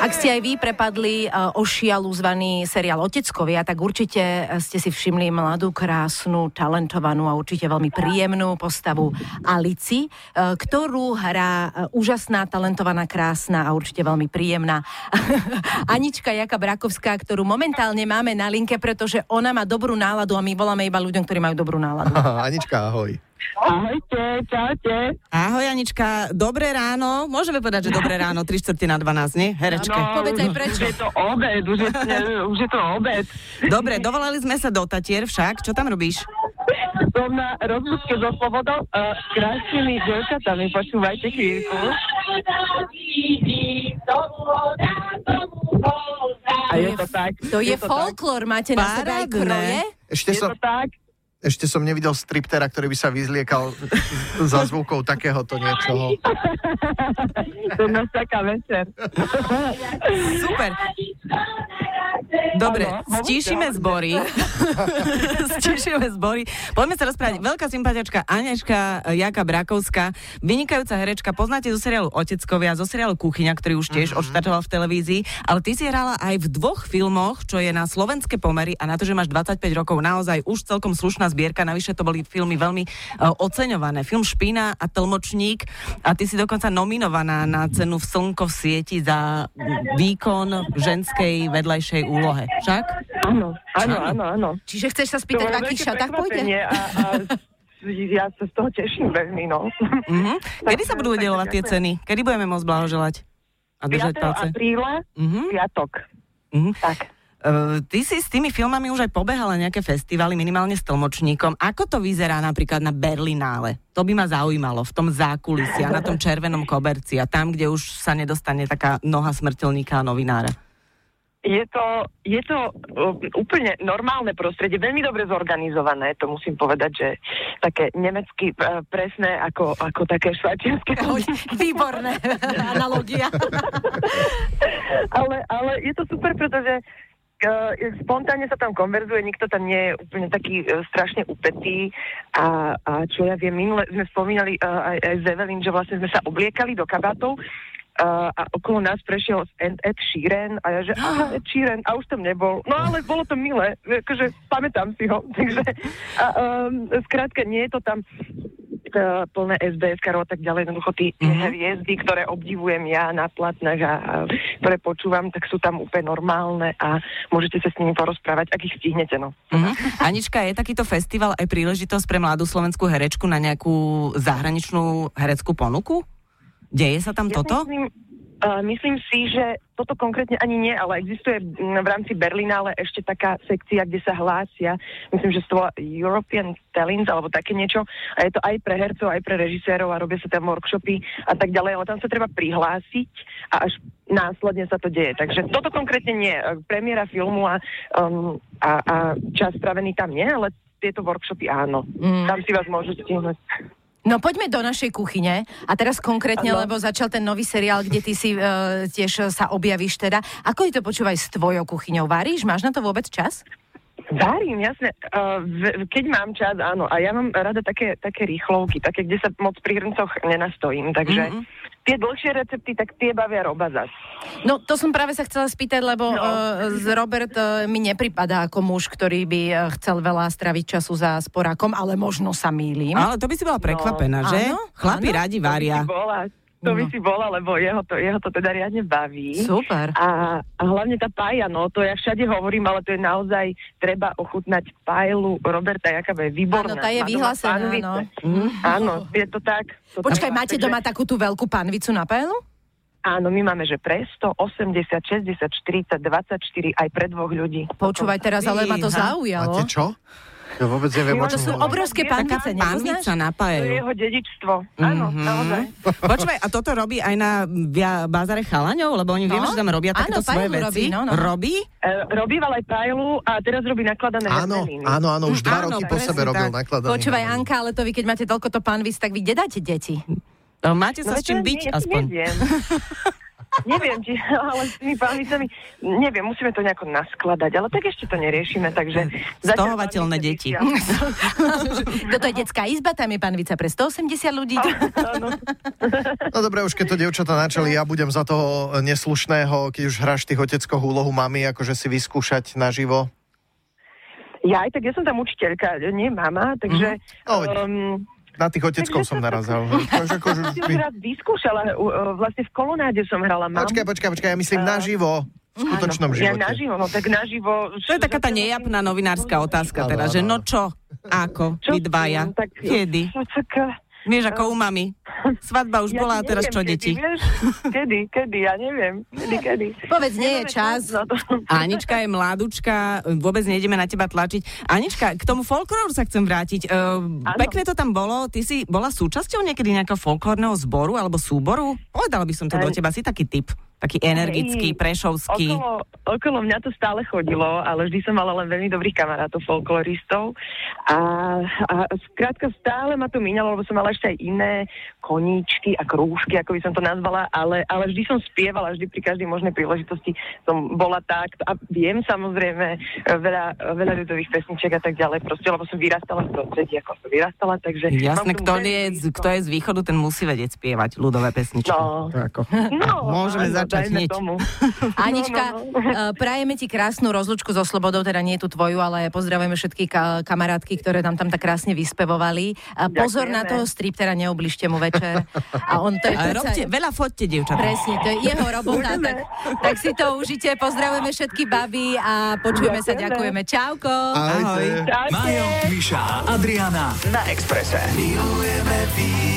Ak ste aj vy prepadli uh, ošialu zvaný seriál Oteckovia, tak určite ste si všimli mladú, krásnu, talentovanú a určite veľmi príjemnú postavu Alici, uh, ktorú hrá uh, úžasná, talentovaná, krásna a určite veľmi príjemná Anička Jaka Brakovská, ktorú momentálne máme na linke, pretože ona má dobrú náladu a my voláme iba ľuďom, ktorí majú dobrú náladu. Anička, ahoj. Ahojte, čaute. Ahoj Anička, dobré ráno. Môžeme povedať, že dobré ráno, 3 čtvrty na 12, nie? Herečke. No, Povedz aj prečo. Už je to obed, už je, už je to obed. Dobre, dovolali sme sa do Tatier však. Čo tam robíš? Som na rozlúčke so slobodou uh, s krásnymi dievčatami, počúvajte chvíľku. A je to tak. To je to tak. folklór, máte na sebe aj kroje? Ešte Je som, to tak. Ešte som nevidel striptera, ktorý by sa vyzliekal za zvukov takéhoto niečoho. To nás čaká večer. Super. Dobre, Áno, stíšime zbory. stíšime zbory. Poďme sa rozprávať. Veľká sympatiačka Aneška Jaka Brakovská, vynikajúca herečka, poznáte zo seriálu Oteckovia, zo seriálu Kuchyňa, ktorý už tiež odštartoval v televízii, ale ty si hrala aj v dvoch filmoch, čo je na slovenské pomery a na to, že máš 25 rokov, naozaj už celkom slušná zbierka. Navyše to boli filmy veľmi uh, oceňované. Film Špína a Tlmočník a ty si dokonca nominovaná na cenu v Slnko v sieti za výkon ženskej vedľajšej úlohe. Však? Áno, áno, áno, áno. Čiže chceš sa spýtať, v akých šatách pôjde? A, a ja sa z toho teším veľmi, no. Mhm. Kedy sa budú udelovať tie ceny? Kedy budeme môcť blahoželať? A držať 5. palce? apríla, Mhm. piatok. Mhm. Tak. Uh, ty si s tými filmami už aj pobehala nejaké festivaly, minimálne s tlmočníkom. Ako to vyzerá napríklad na Berlinále? To by ma zaujímalo, v tom zákulisí a na tom červenom koberci a tam, kde už sa nedostane taká noha smrteľníka a novinára. Je to, je to úplne normálne prostredie, veľmi dobre zorganizované, to musím povedať, že také nemecky uh, presné ako, ako také švajčiarske. Výborné analogia. ale, ale je to super, pretože uh, spontánne sa tam konverzuje, nikto tam nie je úplne taký uh, strašne upetý a, a čo ja viem, minule sme spomínali aj, aj z Evelyn, že vlastne sme sa obliekali do kabátov a okolo nás prešiel Ed, Sheeran a ja že aha, Ed Sheeran a už tam nebol. No ale bolo to milé, akože pamätám si ho. Takže a, um, skrátka nie je to tam uh, plné SBS-karov a tak ďalej, jednoducho tí Mhm. mm-hmm. hviezdy, ktoré obdivujem ja na platnách a, a ktoré počúvam, tak sú tam úplne normálne a môžete sa s nimi porozprávať, ak ich stihnete, no. Uh-huh. Anička, je takýto festival aj príležitosť pre mladú slovenskú herečku na nejakú zahraničnú hereckú ponuku? Deje sa tam Ja toto? Myslím, uh, myslím si, že toto konkrétne ani nie, ale existuje v rámci Berlinále ešte taká sekcia, kde sa hlásia, myslím, že to volá European Talents alebo také niečo a je to aj pre hercov, aj pre režisérov a robia sa tam workshopy a tak ďalej, ale tam sa treba prihlásiť a až následne sa to deje. Takže toto konkrétne nie. Premiéra filmu a, um, a, a čas spravený tam nie, ale tieto workshopy áno. Mm. Tam si vás môžu stihnúť. No poďme do našej kuchyne a teraz konkrétne, Áno. lebo začal ten nový seriál, kde ty si uh, tiež sa objavíš teda. Ako je to počúvaj s tvojou kuchyňou? Varíš? Máš na to vôbec čas? Varím, jasne. Uh, keď mám čas, áno. A ja mám rada také, také rýchlovky, také, kde sa moc pri hrncoch nenastojím. Takže Mhm. tie dlhšie recepty, tak tie bavia roba zas. No to som práve sa chcela spýtať, lebo No. uh, z Robert uh, mi nepripadá ako muž, ktorý by uh, chcel veľa straviť času za sporákom, ale možno sa mýlim. Ale to by si bola prekvapená, No, že? áno, Chlapi áno. radi To by varia. bola, to by No. si bola, lebo jeho to, jeho to teda riadne baví. Super. A, a hlavne tá pája, no to ja všade hovorím, ale to je naozaj, treba ochutnať pájlu Roberta Jakaba, je výborná. Áno, tá je vyhlásená, áno. Áno, je to tak. To Počkaj, tak. máte Takže- doma takú tú veľkú panvicu na pájlu? Áno, my máme, že pre 100, 80, 60, 40, 24, aj pre dvoch ľudí. Počúvaj teraz, ale ma to zaujalo. Máte čo? Ja vôbec neviem, To sú obrovské panvice, nepoznáš? pánvica na To je jeho dedičstvo. Áno, Mhm. naozaj. Počúvaj, a toto robí aj na via, bázare chalaňov? Lebo oni No. vieme, že tam robia Áno, takéto svoje paelu veci. robí, no, no. Robí? E, robíval aj pájlu a teraz robí nakladané Áno, áno, áno, už dva Áno, roky po sebe robil tak. nakladaný. Počúvaj. Anka, ale to vy, keď máte toľkoto panvic, tak vy kde dáte deti? No, Máte sa No, s čím to byť aspoň. Neviem. neviem, či, ale s tými pánvicami, neviem, musíme to nejako naskladať, ale tak ešte to neriešime, takže... Stohovateľné deti. Toto je detská izba, tam je pán Vica pre 180 ľudí. No dobre, už keď to dievčatá načali, ja budem za toho neslušného, keď už hráš tých oteckov úlohu mami, akože si vyskúšať naživo. Ja aj tak, ja som tam učiteľka, nie mama, takže... No, Um, Na tých oteckov som narazal. Takže si my... už raz vyskúšala, uh, vlastne v kolonáde som hrala mamu. Počkaj, počkaj, počkaj, ja myslím naživo. V skutočnom Ja živote. naživo, no tak naživo... To je taká tá nejapná novinárska otázka Áno, áno, že áno. no čo, ako, Čo vy dvaja, tak, kedy? Tak, Vieš, ako u mami. Svadba už ja bola a teraz čo, kedy, deti? Vieš? Kedy, kedy, ja neviem. Kedy, kedy. Povedz, nie je čas. Anička je mládučka, vôbec nejdeme na teba tlačiť. Anička, k tomu folklóru sa chcem vrátiť. Uh, pekne to tam bolo. Ty si bola súčasťou niekedy nejakého folklórneho zboru alebo súboru? Povedala by som to do Aj. teba, si taký typ. Taký energický, prešovský. Okolo, okolo mňa to stále chodilo, ale vždy som mala len veľmi dobrých kamarátov, folkloristov. A, a skrátka stále ma to míňalo, lebo som mala ešte aj iné koníčky a krúžky, ako by som to nazvala, ale, ale vždy som spievala, vždy pri každej možnej príležitosti som bola tak a viem samozrejme veľa, veľa ľudových pesničiek a tak ďalej, proste, lebo som vyrastala v prostredí, ako som vyrastala, takže... Jasné, kto blízko. kto je z východu, ten musí vedieť spievať ľudové pesničky. No, no, Môžeme áno, začať dajme hneď. Tomu. Anička, No, no, no. eh, prajeme ti krásnu rozlučku so Slobodou, teda nie tú tvoju, ale pozdravujeme všetky ka- kamarátky, ktoré nám tam tak krásne vyspevovali. A pozor Ďakujeme. na toho striptera, neubližte mu večer. A on to je A predsa- robte, veľa fotte, dievčatá. Presne, to je jeho robota, tak, tak si to užite. Pozdravujeme všetky baby a počujeme sa, Ďakujeme. ďakujeme. Čauko. Ahojte. Čaute. Majo, Miša a Adriana na Exprese. Milujeme.